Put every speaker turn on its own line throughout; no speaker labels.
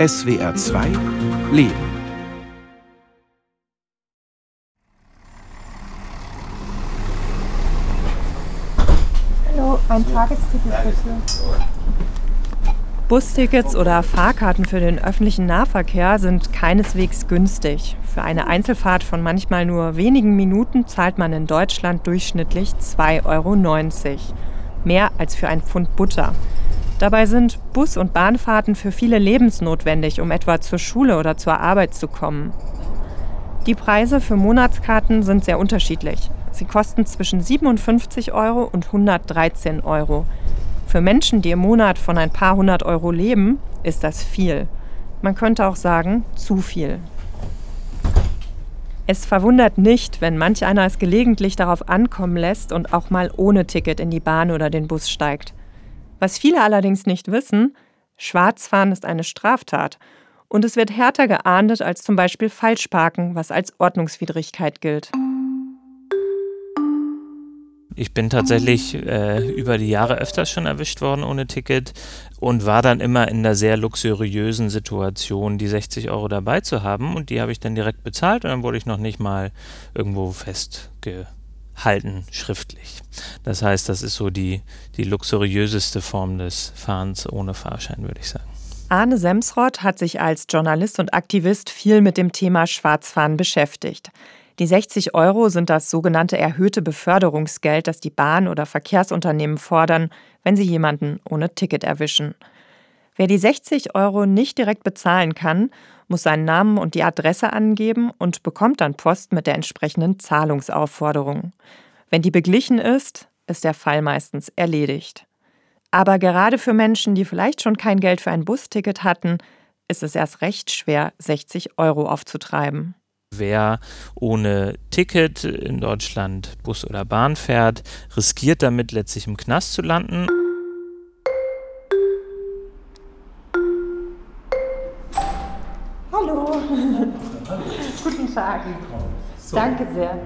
SWR 2 Leben.
Hallo, ein Tagesticket bitte.
Bustickets oder Fahrkarten für den öffentlichen Nahverkehr sind keineswegs günstig. Für eine Einzelfahrt von manchmal nur wenigen Minuten zahlt man in Deutschland durchschnittlich 2,90 Euro. Mehr als für ein Pfund Butter. Dabei sind Bus- und Bahnfahrten für viele lebensnotwendig, um etwa zur Schule oder zur Arbeit zu kommen. Die Preise für Monatskarten sind sehr unterschiedlich. Sie kosten zwischen 57 Euro und 113 Euro. Für Menschen, die im Monat von ein paar hundert Euro leben, ist das viel. Man könnte auch sagen, zu viel. Es verwundert nicht, wenn manch einer es gelegentlich darauf ankommen lässt und auch mal ohne Ticket in die Bahn oder den Bus steigt. Was viele allerdings nicht wissen, Schwarzfahren ist eine Straftat und es wird härter geahndet als zum Beispiel Falschparken, was als Ordnungswidrigkeit gilt.
Ich bin tatsächlich äh, über die Jahre öfters schon erwischt worden ohne Ticket und war dann immer in der sehr luxuriösen Situation, die 60 Euro dabei zu haben und die habe ich dann direkt bezahlt und dann wurde ich noch nicht mal irgendwo festgehalten halten schriftlich. Das heißt, das ist so die, die luxuriöseste Form des Fahrens ohne Fahrschein, würde ich sagen.
Arne Semsrott hat sich als Journalist und Aktivist viel mit dem Thema Schwarzfahren beschäftigt. Die 60 Euro sind das sogenannte erhöhte Beförderungsgeld, das die Bahn- oder Verkehrsunternehmen fordern, wenn sie jemanden ohne Ticket erwischen. Wer die 60 Euro nicht direkt bezahlen kann, muss seinen Namen und die Adresse angeben und bekommt dann Post mit der entsprechenden Zahlungsaufforderung. Wenn die beglichen ist, ist der Fall meistens erledigt. Aber gerade für Menschen, die vielleicht schon kein Geld für ein Busticket hatten, ist es erst recht schwer, 60 Euro aufzutreiben.
Wer ohne Ticket in Deutschland Bus oder Bahn fährt, riskiert damit letztlich im Knast zu landen.
Tag.
So,
Danke sehr.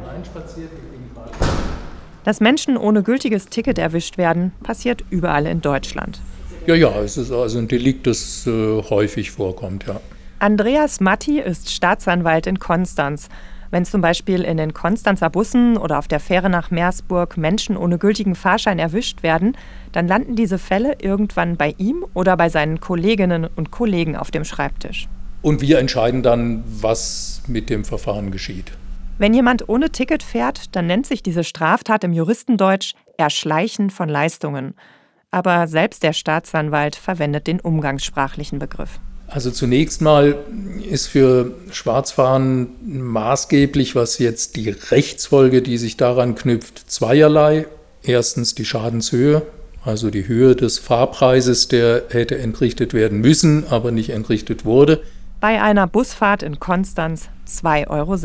Dass Menschen ohne gültiges Ticket erwischt werden, passiert überall in Deutschland.
Ja, ja, es ist also ein Delikt, das äh, häufig vorkommt, ja.
Andreas Matti ist Staatsanwalt in Konstanz. Wenn zum Beispiel in den Konstanzer Bussen oder auf der Fähre nach Meersburg Menschen ohne gültigen Fahrschein erwischt werden, dann landen diese Fälle irgendwann bei ihm oder bei seinen Kolleginnen und Kollegen auf dem Schreibtisch.
Und wir entscheiden dann, was mit dem Verfahren geschieht.
Wenn jemand ohne Ticket fährt, dann nennt sich diese Straftat im Juristendeutsch Erschleichen von Leistungen. Aber selbst der Staatsanwalt verwendet den umgangssprachlichen Begriff.
Also zunächst mal ist für Schwarzfahren maßgeblich, was jetzt die Rechtsfolge, die sich daran knüpft, zweierlei. Erstens die Schadenshöhe, also die Höhe des Fahrpreises, der hätte entrichtet werden müssen, aber nicht entrichtet wurde.
Bei einer Busfahrt in Konstanz 2,60 Euro.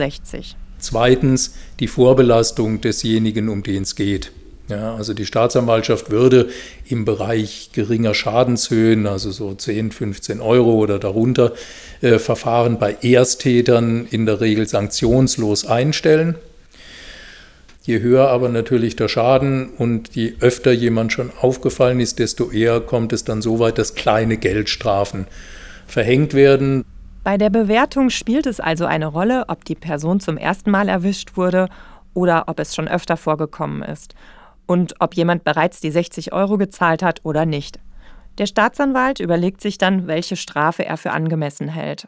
Zweitens die Vorbelastung desjenigen, um den es geht. Ja, also die Staatsanwaltschaft würde im Bereich geringer Schadenshöhen, also so 10, 15 Euro oder darunter, äh, Verfahren bei Ersttätern in der Regel sanktionslos einstellen. Je höher aber natürlich der Schaden und je öfter jemand schon aufgefallen ist, desto eher kommt es dann so weit, dass kleine Geldstrafen verhängt werden.
Bei der Bewertung spielt es also eine Rolle, ob die Person zum ersten Mal erwischt wurde oder ob es schon öfter vorgekommen ist und ob jemand bereits die 60 Euro gezahlt hat oder nicht. Der Staatsanwalt überlegt sich dann, welche Strafe er für angemessen hält.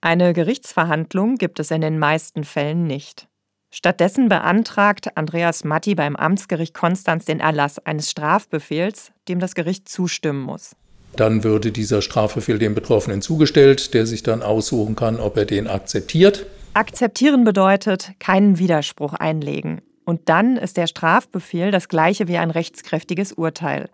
Eine Gerichtsverhandlung gibt es in den meisten Fällen nicht. Stattdessen beantragt Andreas Matti beim Amtsgericht Konstanz den Erlass eines Strafbefehls, dem das Gericht zustimmen muss.
Dann würde dieser Strafbefehl dem Betroffenen zugestellt, der sich dann aussuchen kann, ob er den akzeptiert.
Akzeptieren bedeutet keinen Widerspruch einlegen. Und dann ist der Strafbefehl das gleiche wie ein rechtskräftiges Urteil.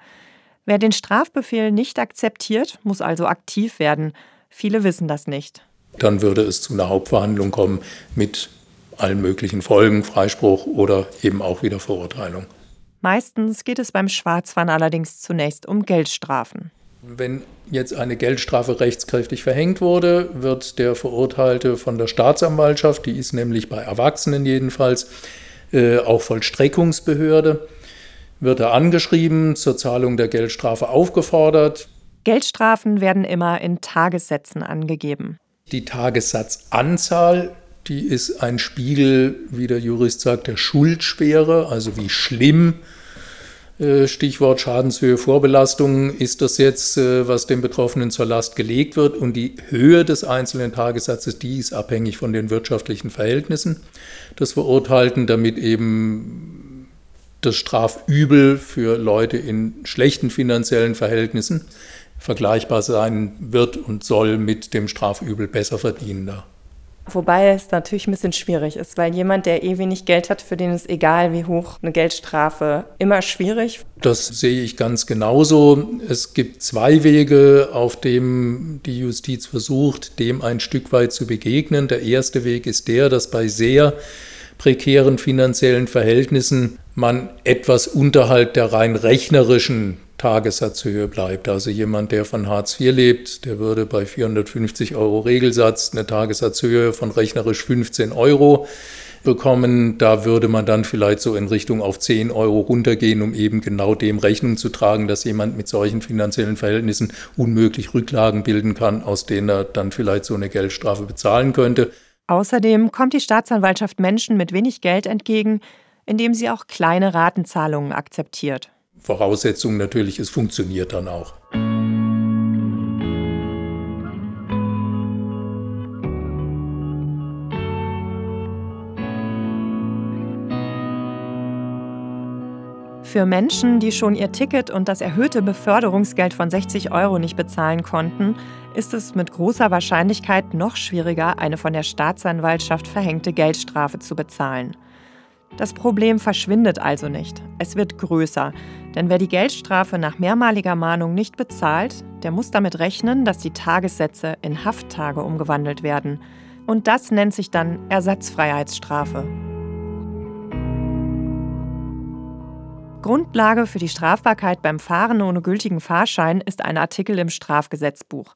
Wer den Strafbefehl nicht akzeptiert, muss also aktiv werden. Viele wissen das nicht.
Dann würde es zu einer Hauptverhandlung kommen mit allen möglichen Folgen, Freispruch oder eben auch wieder Verurteilung.
Meistens geht es beim Schwarzfahren allerdings zunächst um Geldstrafen.
Wenn jetzt eine Geldstrafe rechtskräftig verhängt wurde, wird der Verurteilte von der Staatsanwaltschaft, die ist nämlich bei Erwachsenen jedenfalls, äh, auch Vollstreckungsbehörde, wird er angeschrieben, zur Zahlung der Geldstrafe aufgefordert.
Geldstrafen werden immer in Tagessätzen angegeben.
Die Tagessatzanzahl, die ist ein Spiegel, wie der Jurist sagt, der Schuldschwere, also wie schlimm äh, Stichwort Schadenshöhe, Vorbelastung ist das jetzt, äh, was dem Betroffenen zur Last gelegt wird. Und die Höhe des einzelnen Tagessatzes, die ist abhängig von den wirtschaftlichen Verhältnissen des Verurteilten, damit eben das Strafübel für Leute in schlechten finanziellen Verhältnissen vergleichbar sein wird und soll mit dem Strafübel besser verdienender.
Wobei es natürlich ein bisschen schwierig ist, weil jemand, der eh wenig Geld hat, für den ist egal wie hoch eine Geldstrafe immer schwierig.
Das sehe ich ganz genauso. Es gibt zwei Wege, auf dem die Justiz versucht, dem ein Stück weit zu begegnen. Der erste Weg ist der, dass bei sehr prekären finanziellen Verhältnissen man etwas unterhalb der rein rechnerischen Tagessatzhöhe bleibt. Also jemand, der von Hartz IV lebt, der würde bei 450 Euro Regelsatz eine Tagessatzhöhe von rechnerisch 15 Euro bekommen. Da würde man dann vielleicht so in Richtung auf 10 Euro runtergehen, um eben genau dem Rechnung zu tragen, dass jemand mit solchen finanziellen Verhältnissen unmöglich Rücklagen bilden kann, aus denen er dann vielleicht so eine Geldstrafe bezahlen könnte.
Außerdem kommt die Staatsanwaltschaft Menschen mit wenig Geld entgegen, indem sie auch kleine Ratenzahlungen akzeptiert.
Voraussetzung natürlich, es funktioniert dann auch.
Für Menschen, die schon ihr Ticket und das erhöhte Beförderungsgeld von 60 Euro nicht bezahlen konnten, ist es mit großer Wahrscheinlichkeit noch schwieriger, eine von der Staatsanwaltschaft verhängte Geldstrafe zu bezahlen. Das Problem verschwindet also nicht, es wird größer, denn wer die Geldstrafe nach mehrmaliger Mahnung nicht bezahlt, der muss damit rechnen, dass die Tagessätze in Hafttage umgewandelt werden. Und das nennt sich dann Ersatzfreiheitsstrafe. Grundlage für die Strafbarkeit beim Fahren ohne gültigen Fahrschein ist ein Artikel im Strafgesetzbuch.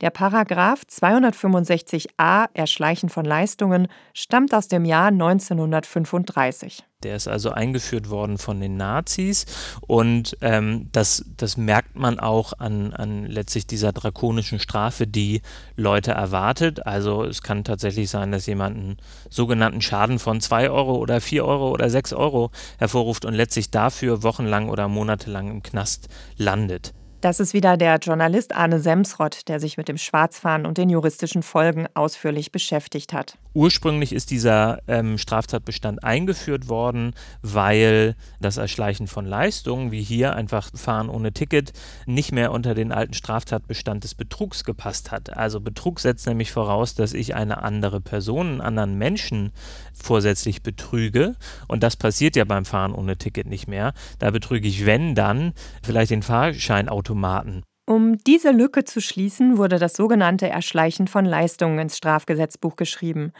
Der Paragraph 265a Erschleichen von Leistungen stammt aus dem Jahr 1935.
Der ist also eingeführt worden von den Nazis und ähm, das, das merkt man auch an, an letztlich dieser drakonischen Strafe, die Leute erwartet. Also es kann tatsächlich sein, dass jemand einen sogenannten Schaden von 2 Euro oder 4 Euro oder 6 Euro hervorruft und letztlich dafür wochenlang oder monatelang im Knast landet.
Das ist wieder der Journalist Arne Semsrott, der sich mit dem Schwarzfahren und den juristischen Folgen ausführlich beschäftigt hat.
Ursprünglich ist dieser ähm, Straftatbestand eingeführt worden, weil das Erschleichen von Leistungen, wie hier einfach Fahren ohne Ticket, nicht mehr unter den alten Straftatbestand des Betrugs gepasst hat. Also Betrug setzt nämlich voraus, dass ich eine andere Person, einen anderen Menschen vorsätzlich betrüge. Und das passiert ja beim Fahren ohne Ticket nicht mehr. Da betrüge ich, wenn dann, vielleicht den Fahrscheinautomaten.
Um diese Lücke zu schließen, wurde das sogenannte Erschleichen von Leistungen ins Strafgesetzbuch geschrieben.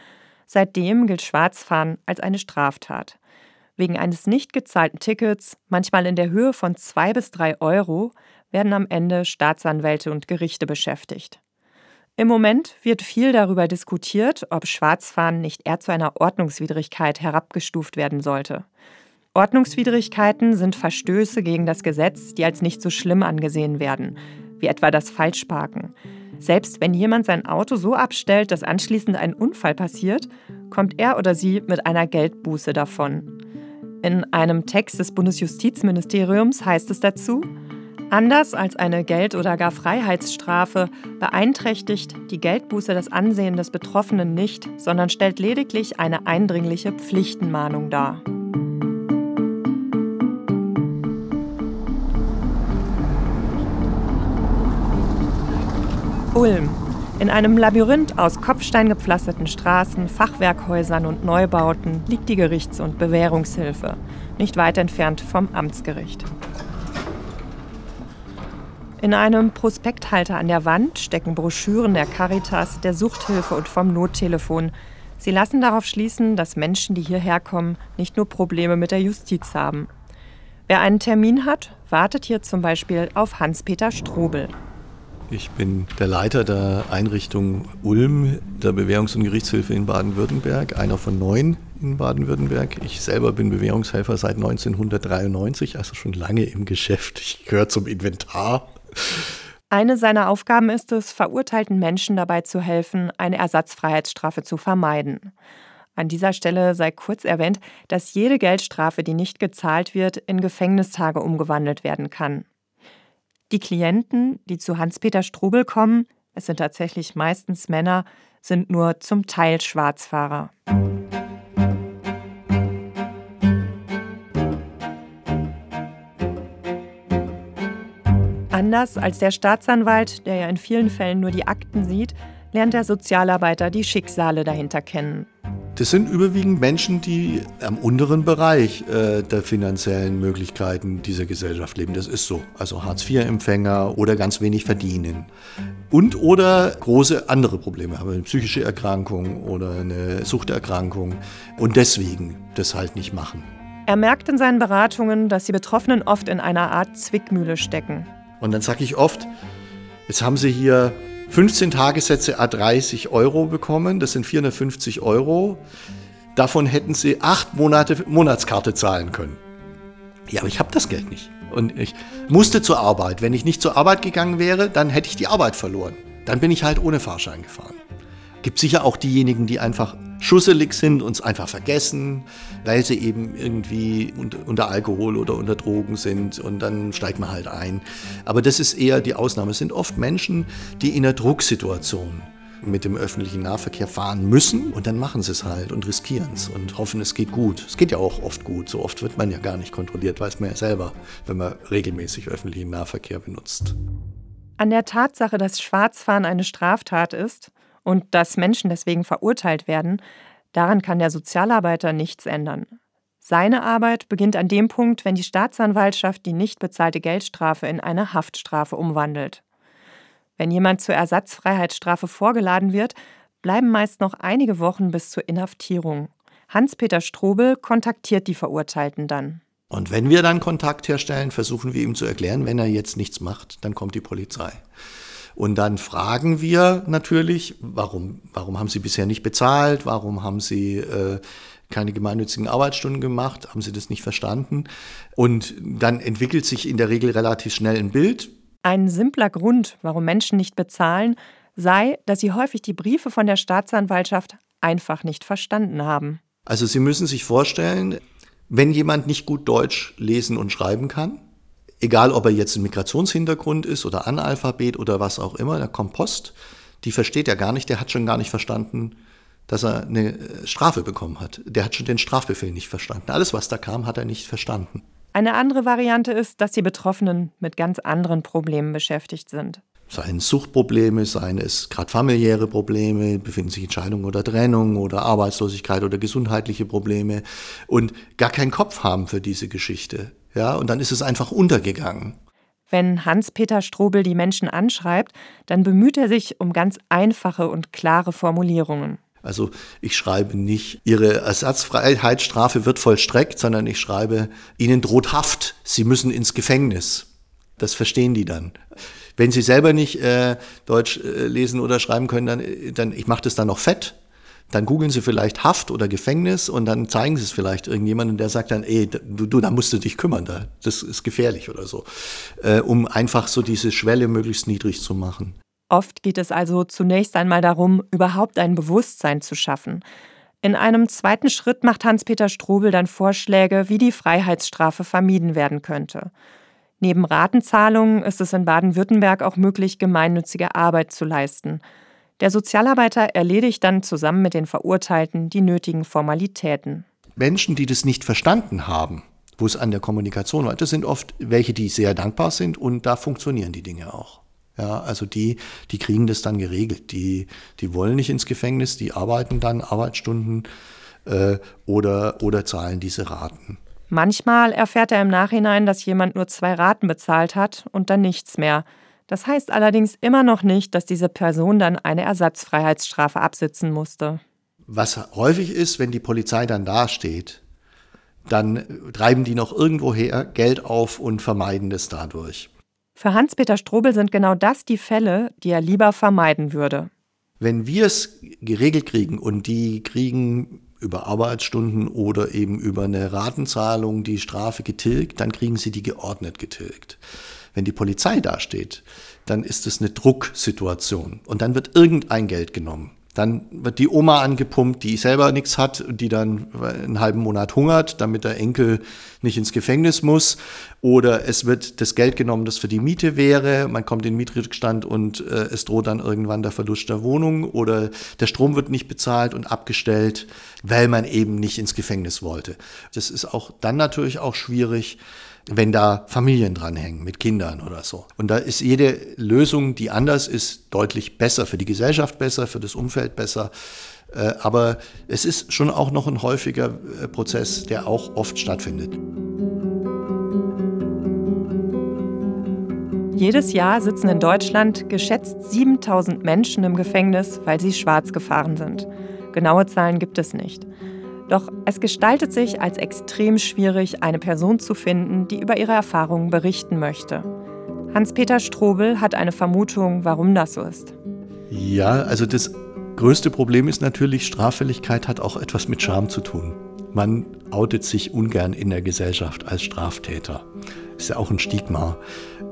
Seitdem gilt Schwarzfahren als eine Straftat. Wegen eines nicht gezahlten Tickets, manchmal in der Höhe von zwei bis drei Euro, werden am Ende Staatsanwälte und Gerichte beschäftigt. Im Moment wird viel darüber diskutiert, ob Schwarzfahren nicht eher zu einer Ordnungswidrigkeit herabgestuft werden sollte. Ordnungswidrigkeiten sind Verstöße gegen das Gesetz, die als nicht so schlimm angesehen werden, wie etwa das Falschparken. Selbst wenn jemand sein Auto so abstellt, dass anschließend ein Unfall passiert, kommt er oder sie mit einer Geldbuße davon. In einem Text des Bundesjustizministeriums heißt es dazu, Anders als eine Geld- oder gar Freiheitsstrafe beeinträchtigt die Geldbuße das Ansehen des Betroffenen nicht, sondern stellt lediglich eine eindringliche Pflichtenmahnung dar. Ulm. In einem Labyrinth aus kopfsteingepflasterten Straßen, Fachwerkhäusern und Neubauten liegt die Gerichts- und Bewährungshilfe, nicht weit entfernt vom Amtsgericht. In einem Prospekthalter an der Wand stecken Broschüren der Caritas, der Suchthilfe und vom Nottelefon. Sie lassen darauf schließen, dass Menschen, die hierher kommen, nicht nur Probleme mit der Justiz haben. Wer einen Termin hat, wartet hier zum Beispiel auf Hans-Peter Strobel.
Ich bin der Leiter der Einrichtung Ulm der Bewährungs- und Gerichtshilfe in Baden-Württemberg, einer von neun in Baden-Württemberg. Ich selber bin Bewährungshelfer seit 1993, also schon lange im Geschäft. Ich gehöre zum Inventar
Eine seiner Aufgaben ist es, verurteilten Menschen dabei zu helfen, eine Ersatzfreiheitsstrafe zu vermeiden. An dieser Stelle sei kurz erwähnt, dass jede Geldstrafe, die nicht gezahlt wird, in Gefängnistage umgewandelt werden kann. Die Klienten, die zu Hans-Peter Strubel kommen, es sind tatsächlich meistens Männer, sind nur zum Teil Schwarzfahrer. Anders als der Staatsanwalt, der ja in vielen Fällen nur die Akten sieht, lernt der Sozialarbeiter die Schicksale dahinter kennen.
Das sind überwiegend Menschen, die am unteren Bereich äh, der finanziellen Möglichkeiten dieser Gesellschaft leben. Das ist so. Also Hartz-IV-Empfänger oder ganz wenig verdienen. Und oder große andere Probleme haben, eine psychische Erkrankung oder eine Suchterkrankung und deswegen das halt nicht machen.
Er merkt in seinen Beratungen, dass die Betroffenen oft in einer Art Zwickmühle stecken.
Und dann sage ich oft, jetzt haben Sie hier 15 Tagessätze a 30 Euro bekommen, das sind 450 Euro. Davon hätten Sie acht Monate Monatskarte zahlen können. Ja, aber ich habe das Geld nicht. Und ich musste zur Arbeit. Wenn ich nicht zur Arbeit gegangen wäre, dann hätte ich die Arbeit verloren. Dann bin ich halt ohne Fahrschein gefahren. Gibt sicher auch diejenigen, die einfach schusselig sind, uns einfach vergessen, weil sie eben irgendwie unter Alkohol oder unter Drogen sind und dann steigt man halt ein. Aber das ist eher die Ausnahme. Es sind oft Menschen, die in einer Drucksituation mit dem öffentlichen Nahverkehr fahren müssen und dann machen sie es halt und riskieren es und hoffen, es geht gut. Es geht ja auch oft gut. So oft wird man ja gar nicht kontrolliert, weiß man ja selber, wenn man regelmäßig öffentlichen Nahverkehr benutzt.
An der Tatsache, dass Schwarzfahren eine Straftat ist, und dass Menschen deswegen verurteilt werden, daran kann der Sozialarbeiter nichts ändern. Seine Arbeit beginnt an dem Punkt, wenn die Staatsanwaltschaft die nicht bezahlte Geldstrafe in eine Haftstrafe umwandelt. Wenn jemand zur Ersatzfreiheitsstrafe vorgeladen wird, bleiben meist noch einige Wochen bis zur Inhaftierung. Hans-Peter Strobel kontaktiert die Verurteilten dann.
Und wenn wir dann Kontakt herstellen, versuchen wir ihm zu erklären, wenn er jetzt nichts macht, dann kommt die Polizei. Und dann fragen wir natürlich, warum, warum haben Sie bisher nicht bezahlt? Warum haben Sie äh, keine gemeinnützigen Arbeitsstunden gemacht? Haben Sie das nicht verstanden? Und dann entwickelt sich in der Regel relativ schnell ein Bild.
Ein simpler Grund, warum Menschen nicht bezahlen, sei, dass sie häufig die Briefe von der Staatsanwaltschaft einfach nicht verstanden haben.
Also Sie müssen sich vorstellen, wenn jemand nicht gut Deutsch lesen und schreiben kann, egal ob er jetzt ein Migrationshintergrund ist oder Analphabet oder was auch immer, der Kompost, die versteht er gar nicht, der hat schon gar nicht verstanden, dass er eine äh, Strafe bekommen hat. Der hat schon den Strafbefehl nicht verstanden. Alles, was da kam, hat er nicht verstanden.
Eine andere Variante ist, dass die Betroffenen mit ganz anderen Problemen beschäftigt sind.
Seien es Suchtprobleme, seien es gerade familiäre Probleme, befinden sich Entscheidungen oder Trennung oder Arbeitslosigkeit oder gesundheitliche Probleme und gar keinen Kopf haben für diese Geschichte. Ja, und dann ist es einfach untergegangen.
Wenn Hans-Peter Strobel die Menschen anschreibt, dann bemüht er sich um ganz einfache und klare Formulierungen.
Also ich schreibe nicht, Ihre Ersatzfreiheitsstrafe wird vollstreckt, sondern ich schreibe, Ihnen droht Haft, Sie müssen ins Gefängnis. Das verstehen die dann. Wenn Sie selber nicht äh, Deutsch äh, lesen oder schreiben können, dann, dann ich mache das dann noch fett dann googeln sie vielleicht Haft oder Gefängnis und dann zeigen sie es vielleicht irgendjemandem, der sagt dann, ey, du, du da musst du dich kümmern, da, das ist gefährlich oder so, äh, um einfach so diese Schwelle möglichst niedrig zu machen.
Oft geht es also zunächst einmal darum, überhaupt ein Bewusstsein zu schaffen. In einem zweiten Schritt macht Hans-Peter Strobel dann Vorschläge, wie die Freiheitsstrafe vermieden werden könnte. Neben Ratenzahlungen ist es in Baden-Württemberg auch möglich, gemeinnützige Arbeit zu leisten – der Sozialarbeiter erledigt dann zusammen mit den Verurteilten die nötigen Formalitäten.
Menschen, die das nicht verstanden haben, wo es an der Kommunikation war, das sind oft welche, die sehr dankbar sind und da funktionieren die Dinge auch. Ja, also die, die kriegen das dann geregelt. Die, die wollen nicht ins Gefängnis, die arbeiten dann Arbeitsstunden äh, oder, oder zahlen diese Raten.
Manchmal erfährt er im Nachhinein, dass jemand nur zwei Raten bezahlt hat und dann nichts mehr. Das heißt allerdings immer noch nicht, dass diese Person dann eine Ersatzfreiheitsstrafe absitzen musste.
Was häufig ist, wenn die Polizei dann dasteht, dann treiben die noch irgendwoher Geld auf und vermeiden das dadurch.
Für Hans-Peter Strobel sind genau das die Fälle, die er lieber vermeiden würde.
Wenn wir es geregelt kriegen und die kriegen über Arbeitsstunden oder eben über eine Ratenzahlung die Strafe getilgt, dann kriegen sie die geordnet getilgt. Wenn die Polizei dasteht, dann ist es eine Drucksituation und dann wird irgendein Geld genommen. Dann wird die Oma angepumpt, die selber nichts hat und die dann einen halben Monat hungert, damit der Enkel nicht ins Gefängnis muss. Oder es wird das Geld genommen, das für die Miete wäre. Man kommt in den Mietrückstand und äh, es droht dann irgendwann der Verlust der Wohnung. Oder der Strom wird nicht bezahlt und abgestellt, weil man eben nicht ins Gefängnis wollte. Das ist auch dann natürlich auch schwierig, wenn da Familien dranhängen mit Kindern oder so. Und da ist jede Lösung, die anders ist, deutlich besser, für die Gesellschaft besser, für das Umfeld besser. Äh, aber es ist schon auch noch ein häufiger äh, Prozess, der auch oft stattfindet.
Jedes Jahr sitzen in Deutschland geschätzt 7000 Menschen im Gefängnis, weil sie schwarz gefahren sind. Genaue Zahlen gibt es nicht. Doch es gestaltet sich als extrem schwierig, eine Person zu finden, die über ihre Erfahrungen berichten möchte. Hans-Peter Strobel hat eine Vermutung, warum das so ist.
Ja, also das größte Problem ist natürlich, Straffälligkeit hat auch etwas mit Scham zu tun. Man outet sich ungern in der Gesellschaft als Straftäter. Ist ja auch ein Stigma.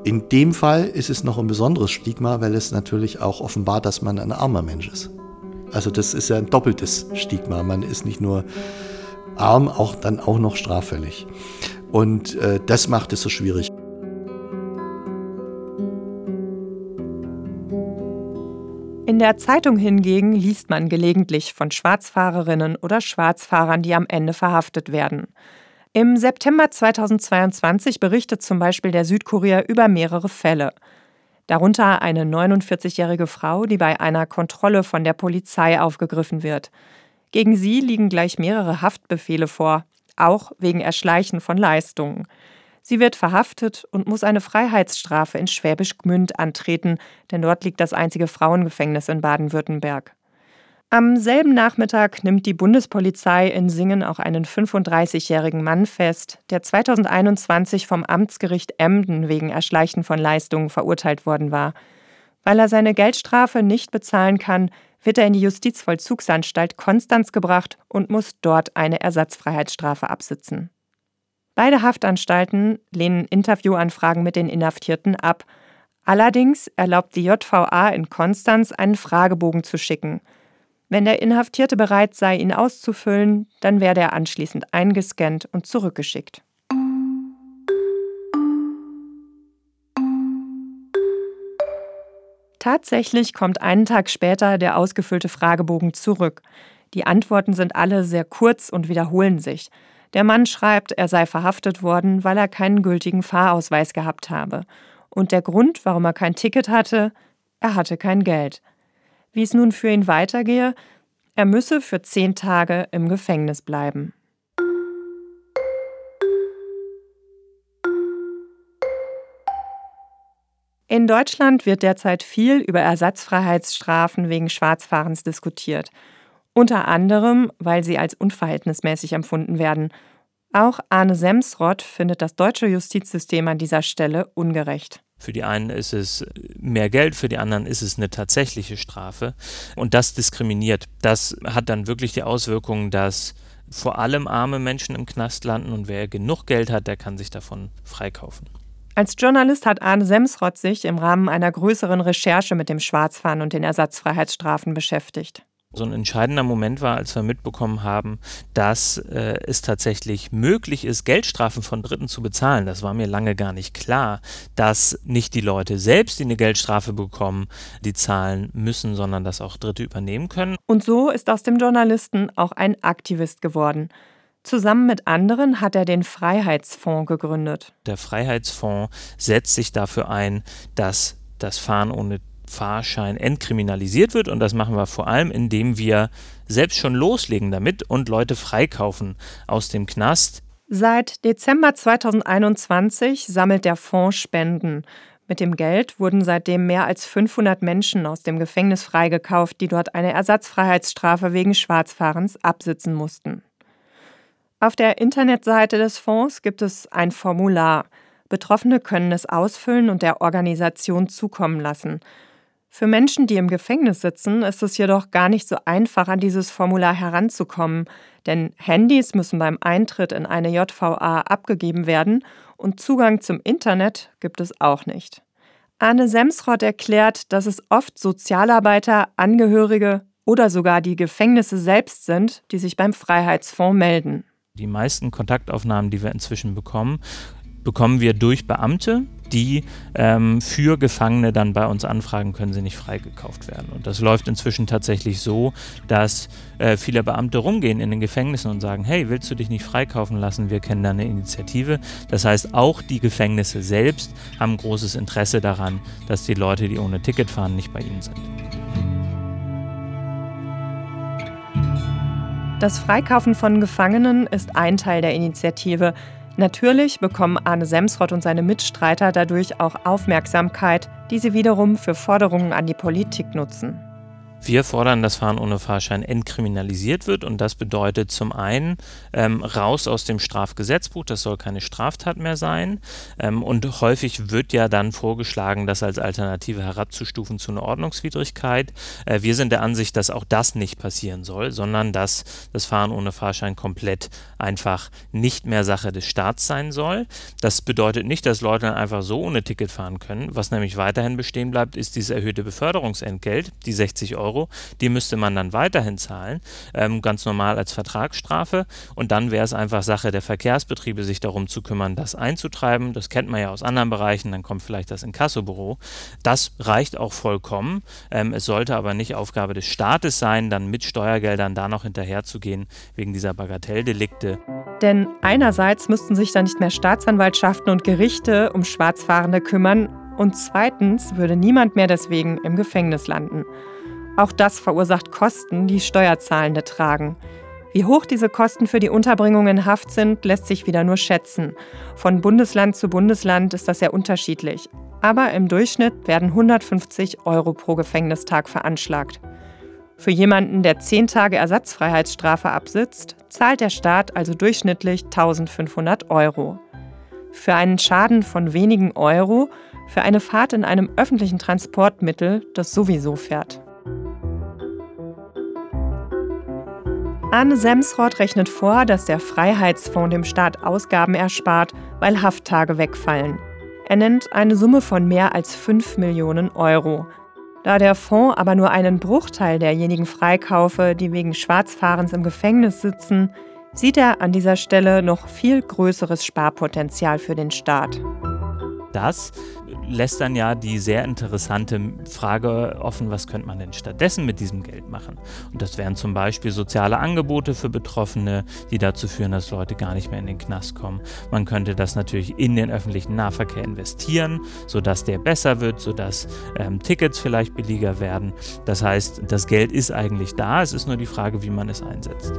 In dem Fall ist es noch ein besonderes Stigma, weil es natürlich auch offenbart, dass man ein armer Mensch ist. Also das ist ja ein doppeltes Stigma. Man ist nicht nur arm, auch dann auch noch straffällig. Und äh, das macht es so schwierig.
In der Zeitung hingegen liest man gelegentlich von Schwarzfahrerinnen oder Schwarzfahrern, die am Ende verhaftet werden. Im September 2022 berichtet zum Beispiel der Südkurier über mehrere Fälle. Darunter eine 49-jährige Frau, die bei einer Kontrolle von der Polizei aufgegriffen wird. Gegen sie liegen gleich mehrere Haftbefehle vor, auch wegen Erschleichen von Leistungen. Sie wird verhaftet und muss eine Freiheitsstrafe in Schwäbisch Gmünd antreten, denn dort liegt das einzige Frauengefängnis in Baden-Württemberg. Am selben Nachmittag nimmt die Bundespolizei in Singen auch einen 35-jährigen Mann fest, der 2021 vom Amtsgericht Emden wegen Erschleichen von Leistungen verurteilt worden war. Weil er seine Geldstrafe nicht bezahlen kann, wird er in die Justizvollzugsanstalt Konstanz gebracht und muss dort eine Ersatzfreiheitsstrafe absitzen. Beide Haftanstalten lehnen Interviewanfragen mit den Inhaftierten ab. Allerdings erlaubt die JVA in Konstanz einen Fragebogen zu schicken – wenn der Inhaftierte bereit sei, ihn auszufüllen, dann werde er anschließend eingescannt und zurückgeschickt. Tatsächlich kommt einen Tag später der ausgefüllte Fragebogen zurück. Die Antworten sind alle sehr kurz und wiederholen sich. Der Mann schreibt, er sei verhaftet worden, weil er keinen gültigen Fahrausweis gehabt habe. Und der Grund, warum er kein Ticket hatte, er hatte kein Geld wie es nun für ihn weitergehe, er müsse für zehn Tage im Gefängnis bleiben. In Deutschland wird derzeit viel über Ersatzfreiheitsstrafen wegen Schwarzfahrens diskutiert. Unter anderem, weil sie als unverhältnismäßig empfunden werden. Auch Arne Semsrott findet das deutsche Justizsystem an dieser Stelle ungerecht.
Für die einen ist es mehr Geld, für die anderen ist es eine tatsächliche Strafe. Und das diskriminiert. Das hat dann wirklich die Auswirkung, dass vor allem arme Menschen im Knast landen und wer genug Geld hat, der kann sich davon freikaufen.
Als Journalist hat Arne Semsrott sich im Rahmen einer größeren Recherche mit dem Schwarzfahren und den Ersatzfreiheitsstrafen beschäftigt
so ein entscheidender Moment war, als wir mitbekommen haben, dass äh, es tatsächlich möglich ist, Geldstrafen von Dritten zu bezahlen. Das war mir lange gar nicht klar, dass nicht die Leute selbst, die eine Geldstrafe bekommen, die zahlen müssen, sondern dass auch Dritte übernehmen können.
Und so ist aus dem Journalisten auch ein Aktivist geworden. Zusammen mit anderen hat er den Freiheitsfonds gegründet.
Der Freiheitsfonds setzt sich dafür ein, dass das Fahren ohne Fahrschein entkriminalisiert wird. Und das machen wir vor allem, indem wir selbst schon loslegen damit und Leute freikaufen aus dem Knast.
Seit Dezember 2021 sammelt der Fonds Spenden. Mit dem Geld wurden seitdem mehr als 500 Menschen aus dem Gefängnis freigekauft, die dort eine Ersatzfreiheitsstrafe wegen Schwarzfahrens absitzen mussten. Auf der Internetseite des Fonds gibt es ein Formular. Betroffene können es ausfüllen und der Organisation zukommen lassen. Für Menschen, die im Gefängnis sitzen, ist es jedoch gar nicht so einfach, an dieses Formular heranzukommen, denn Handys müssen beim Eintritt in eine JVA abgegeben werden und Zugang zum Internet gibt es auch nicht. Arne Semsrott erklärt, dass es oft Sozialarbeiter, Angehörige oder sogar die Gefängnisse selbst sind, die sich beim Freiheitsfonds melden.
Die meisten Kontaktaufnahmen, die wir inzwischen bekommen, bekommen wir durch Beamte, die ähm, für Gefangene dann bei uns anfragen, können sie nicht freigekauft werden. Und das läuft inzwischen tatsächlich so, dass äh, viele Beamte rumgehen in den Gefängnissen und sagen, hey, willst du dich nicht freikaufen lassen? Wir kennen da eine Initiative. Das heißt, auch die Gefängnisse selbst haben großes Interesse daran, dass die Leute, die ohne Ticket fahren, nicht bei ihnen sind.
Das Freikaufen von Gefangenen ist ein Teil der Initiative. Natürlich bekommen Arne Semsrott und seine Mitstreiter dadurch auch Aufmerksamkeit, die sie wiederum für Forderungen an die Politik nutzen.
Wir fordern, dass Fahren ohne Fahrschein entkriminalisiert wird und das bedeutet zum einen ähm, raus aus dem Strafgesetzbuch, das soll keine Straftat mehr sein ähm, und häufig wird ja dann vorgeschlagen, das als Alternative herabzustufen zu einer Ordnungswidrigkeit. Äh, wir sind der Ansicht, dass auch das nicht passieren soll, sondern dass das Fahren ohne Fahrschein komplett einfach nicht mehr Sache des Staats sein soll. Das bedeutet nicht, dass Leute dann einfach so ohne Ticket fahren können. Was nämlich weiterhin bestehen bleibt, ist dieses erhöhte Beförderungsentgelt, die 60 Euro Euro. Die müsste man dann weiterhin zahlen, ähm, ganz normal als Vertragsstrafe. Und dann wäre es einfach Sache der Verkehrsbetriebe, sich darum zu kümmern, das einzutreiben. Das kennt man ja aus anderen Bereichen. Dann kommt vielleicht das Inkassobüro. Das reicht auch vollkommen. Ähm, es sollte aber nicht Aufgabe des Staates sein, dann mit Steuergeldern da noch hinterherzugehen wegen dieser Bagatelldelikte.
Denn einerseits müssten sich dann nicht mehr Staatsanwaltschaften und Gerichte um Schwarzfahrende kümmern und zweitens würde niemand mehr deswegen im Gefängnis landen. Auch das verursacht Kosten, die Steuerzahlende tragen. Wie hoch diese Kosten für die Unterbringung in Haft sind, lässt sich wieder nur schätzen. Von Bundesland zu Bundesland ist das sehr unterschiedlich. Aber im Durchschnitt werden 150 Euro pro Gefängnistag veranschlagt. Für jemanden, der 10 Tage Ersatzfreiheitsstrafe absitzt, zahlt der Staat also durchschnittlich 1500 Euro. Für einen Schaden von wenigen Euro, für eine Fahrt in einem öffentlichen Transportmittel, das sowieso fährt. Arne Semsrott rechnet vor, dass der Freiheitsfonds dem Staat Ausgaben erspart, weil Hafttage wegfallen. Er nennt eine Summe von mehr als 5 Millionen Euro. Da der Fonds aber nur einen Bruchteil derjenigen freikaufe, die wegen Schwarzfahrens im Gefängnis sitzen, sieht er an dieser Stelle noch viel größeres Sparpotenzial für den Staat.
Das lässt dann ja die sehr interessante Frage offen, was könnte man denn stattdessen mit diesem Geld machen? Und das wären zum Beispiel soziale Angebote für Betroffene, die dazu führen, dass Leute gar nicht mehr in den Knast kommen. Man könnte das natürlich in den öffentlichen Nahverkehr investieren, sodass der besser wird, sodass ähm, Tickets vielleicht billiger werden. Das heißt, das Geld ist eigentlich da, es ist nur die Frage, wie man es einsetzt.